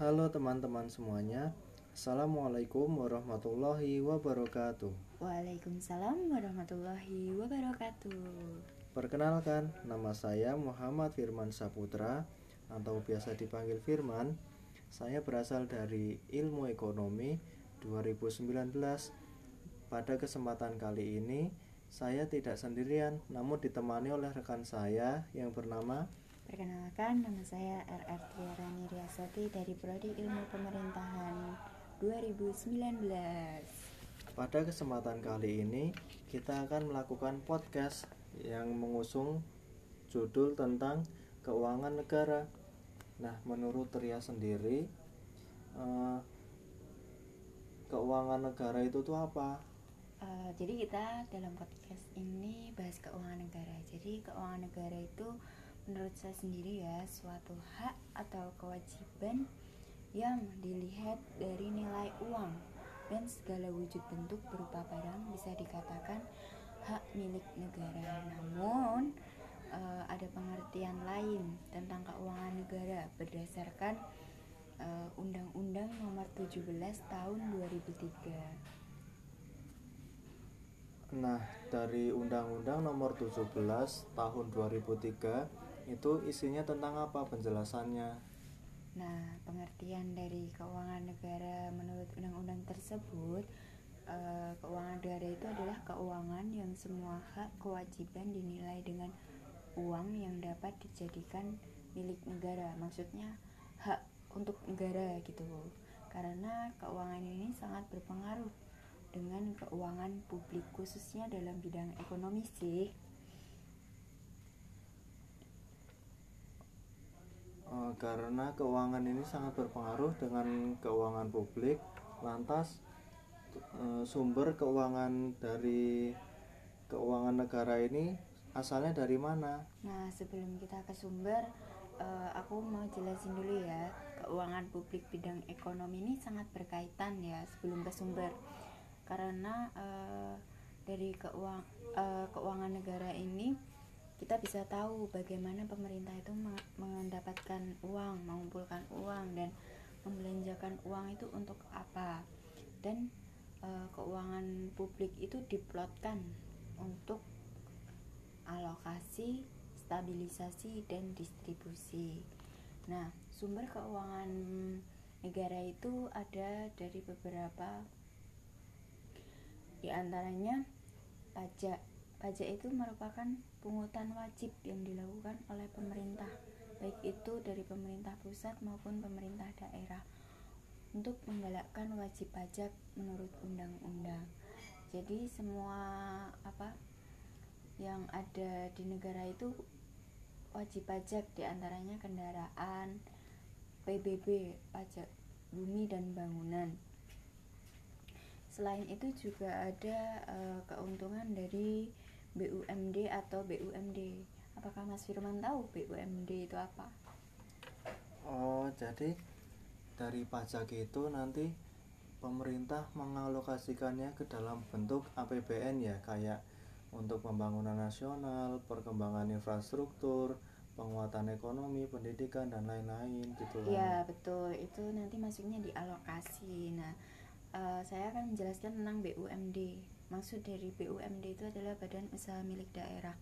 Halo teman-teman semuanya. Assalamualaikum warahmatullahi wabarakatuh. Waalaikumsalam warahmatullahi wabarakatuh. Perkenalkan, nama saya Muhammad Firman Saputra Atau biasa dipanggil Firman. Saya berasal dari Ilmu Ekonomi 2019 Pada kesempatan kali ini Saya tidak sendirian Namun ditemani oleh rekan saya yang bernama Perkenalkan, nama saya RR Tiarani Riasati dari Prodi Ilmu Pemerintahan 2019. Pada kesempatan kali ini kita akan melakukan podcast yang mengusung judul tentang keuangan negara. Nah, menurut Ria sendiri, eh, keuangan negara itu tuh apa? Uh, jadi kita dalam podcast ini bahas keuangan negara. Jadi keuangan negara itu menurut saya sendiri ya suatu hak atau kewajiban yang dilihat dari nilai uang dan segala wujud bentuk berupa barang bisa dikatakan hak milik negara. Namun uh, ada pengertian lain tentang keuangan negara berdasarkan uh, Undang-Undang Nomor 17 Tahun 2003. Nah, dari Undang-Undang Nomor 17 Tahun 2003 itu isinya tentang apa penjelasannya? Nah, pengertian dari keuangan negara menurut undang-undang tersebut, eh, keuangan negara itu adalah keuangan yang semua hak kewajiban dinilai dengan uang yang dapat dijadikan milik negara. Maksudnya hak untuk negara gitu. Karena keuangan ini sangat berpengaruh dengan keuangan publik khususnya dalam bidang ekonomi sih. Eh, karena keuangan ini sangat berpengaruh dengan keuangan publik lantas e, sumber keuangan dari keuangan negara ini asalnya dari mana Nah, sebelum kita ke sumber, eh, aku mau jelasin dulu ya. Keuangan publik bidang ekonomi ini sangat berkaitan ya sebelum ke sumber. Karena eh, dari keuang, eh, keuangan negara ini kita bisa tahu bagaimana pemerintah itu mendapatkan uang, mengumpulkan uang dan membelanjakan uang itu untuk apa. Dan e, keuangan publik itu diplotkan untuk alokasi, stabilisasi dan distribusi. Nah, sumber keuangan negara itu ada dari beberapa di antaranya pajak. Pajak itu merupakan pungutan wajib yang dilakukan oleh pemerintah, baik itu dari pemerintah pusat maupun pemerintah daerah, untuk menggalakkan wajib pajak menurut undang-undang. Jadi semua apa yang ada di negara itu wajib pajak di antaranya kendaraan, PBB, pajak bumi dan bangunan. Selain itu juga ada uh, keuntungan dari BUMD atau BUMD. Apakah Mas Firman tahu BUMD itu apa? Oh, jadi dari pajak itu nanti pemerintah mengalokasikannya ke dalam bentuk APBN ya, kayak untuk pembangunan nasional, perkembangan infrastruktur, penguatan ekonomi, pendidikan dan lain-lain gitu kan. Iya, betul. Itu nanti masuknya di alokasi. Nah, uh, saya akan menjelaskan tentang BUMD. Maksud dari BUMD itu adalah badan usaha milik daerah.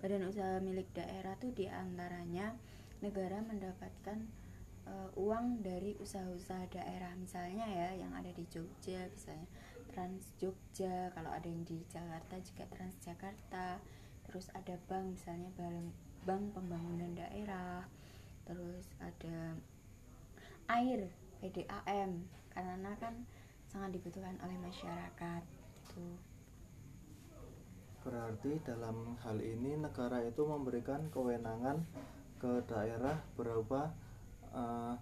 Badan usaha milik daerah itu di antaranya negara mendapatkan uh, uang dari usaha-usaha daerah. Misalnya ya yang ada di Jogja misalnya Trans Jogja kalau ada yang di Jakarta juga Trans Jakarta terus ada bank misalnya bank bank pembangunan daerah. Terus ada air PDAM karena kan sangat dibutuhkan oleh masyarakat tuh Berarti dalam hal ini negara itu memberikan kewenangan ke daerah berupa uh,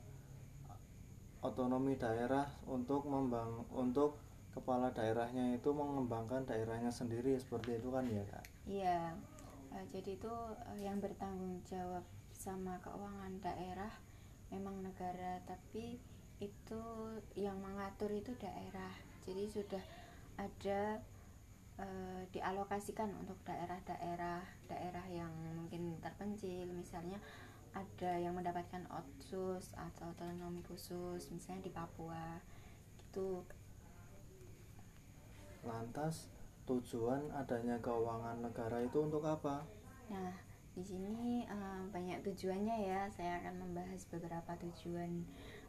otonomi daerah untuk membang untuk kepala daerahnya itu mengembangkan daerahnya sendiri seperti itu kan ya kak? Iya, uh, jadi itu uh, yang bertanggung jawab sama keuangan daerah memang negara tapi itu yang mengatur itu daerah jadi sudah ada Eh, dialokasikan untuk daerah-daerah daerah yang mungkin terpencil. Misalnya ada yang mendapatkan otsus atau otonomi khusus misalnya di Papua gitu. Lantas tujuan adanya keuangan negara itu untuk apa? Nah di sini um, banyak tujuannya ya. Saya akan membahas beberapa tujuan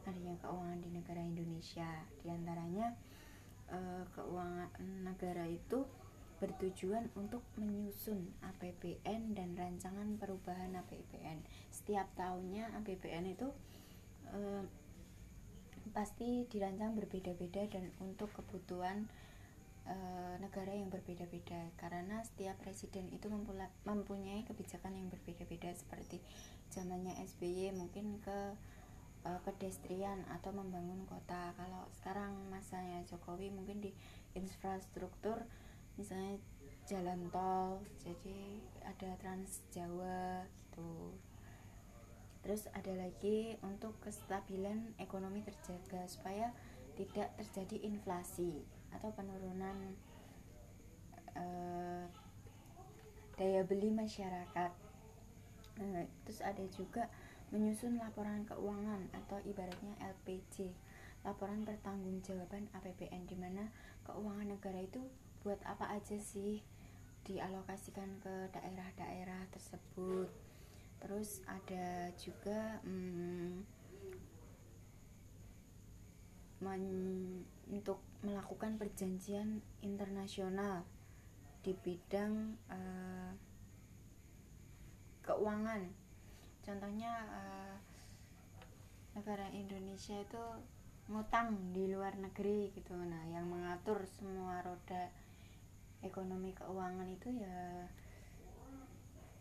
adanya keuangan di negara Indonesia. Di antaranya uh, keuangan negara itu bertujuan untuk menyusun APBN dan rancangan perubahan APBN. Setiap tahunnya APBN itu eh, pasti dirancang berbeda-beda dan untuk kebutuhan eh, negara yang berbeda-beda karena setiap presiden itu mempunyai kebijakan yang berbeda-beda seperti zamannya SBY mungkin ke eh, pedestrian atau membangun kota. Kalau sekarang masanya Jokowi mungkin di infrastruktur misalnya jalan tol jadi ada trans Jawa gitu. Terus ada lagi untuk kestabilan ekonomi terjaga supaya tidak terjadi inflasi atau penurunan uh, daya beli masyarakat. Nah, terus ada juga menyusun laporan keuangan atau ibaratnya LPJ laporan pertanggungjawaban APBN di mana keuangan negara itu buat apa aja sih dialokasikan ke daerah-daerah tersebut? Terus ada juga hmm, men, untuk melakukan perjanjian internasional di bidang uh, keuangan. Contohnya uh, negara Indonesia itu ngutang di luar negeri gitu. Nah yang mengatur semua roda ekonomi keuangan itu ya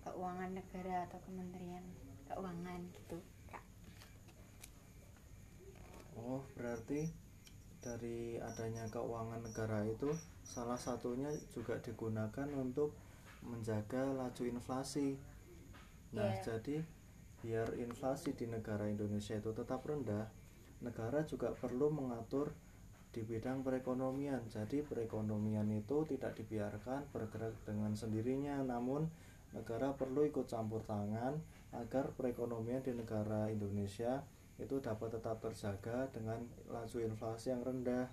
keuangan negara atau kementerian keuangan gitu kak oh berarti dari adanya keuangan negara itu salah satunya juga digunakan untuk menjaga laju inflasi nah yeah. jadi biar inflasi di negara Indonesia itu tetap rendah negara juga perlu mengatur di bidang perekonomian. Jadi perekonomian itu tidak dibiarkan bergerak dengan sendirinya, namun negara perlu ikut campur tangan agar perekonomian di negara Indonesia itu dapat tetap terjaga dengan laju inflasi yang rendah.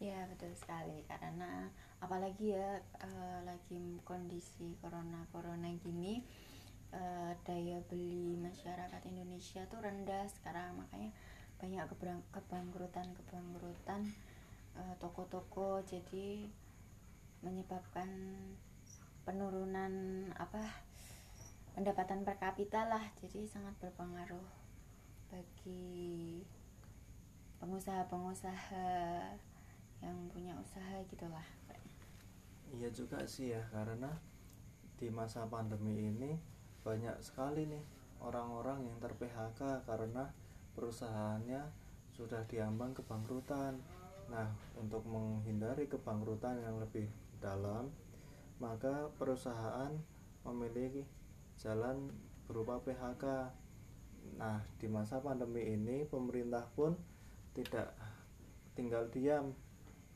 Ya betul sekali karena apalagi ya uh, lagi kondisi corona corona gini uh, daya beli masyarakat Indonesia tuh rendah sekarang makanya banyak kebangkrutan kebangkrutan uh, toko-toko. Jadi menyebabkan penurunan apa pendapatan per kapita lah. Jadi sangat berpengaruh bagi pengusaha-pengusaha yang punya usaha gitulah iya juga sih ya karena di masa pandemi ini banyak sekali nih orang-orang yang ter PHK karena perusahaannya sudah diambang kebangkrutan. Nah, untuk menghindari kebangkrutan yang lebih dalam, maka perusahaan memiliki jalan berupa PHK. Nah, di masa pandemi ini pemerintah pun tidak tinggal diam,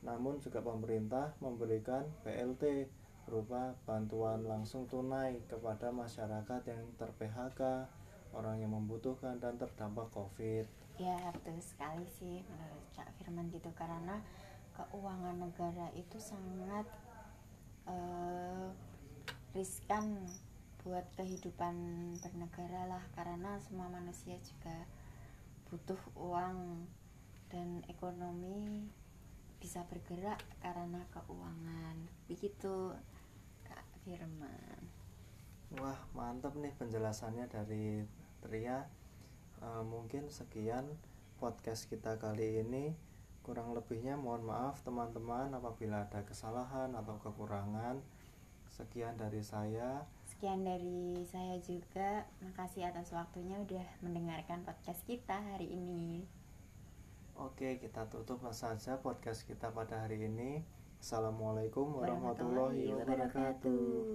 namun juga pemerintah memberikan BLT berupa bantuan langsung tunai kepada masyarakat yang ter-PHK orang yang membutuhkan dan terdampak COVID. Ya betul sekali sih menurut Cak Firman gitu. Karena keuangan negara itu sangat uh, riskan buat kehidupan bernegara lah. Karena semua manusia juga butuh uang dan ekonomi bisa bergerak karena keuangan. Begitu Kak Firman. Wah mantap nih penjelasannya dari Ria e, mungkin sekian podcast kita kali ini. Kurang lebihnya mohon maaf teman-teman apabila ada kesalahan atau kekurangan. Sekian dari saya. Sekian dari saya juga. Makasih atas waktunya udah mendengarkan podcast kita hari ini. Oke, kita tutup saja podcast kita pada hari ini. Assalamualaikum warahmatullahi wabarakatuh.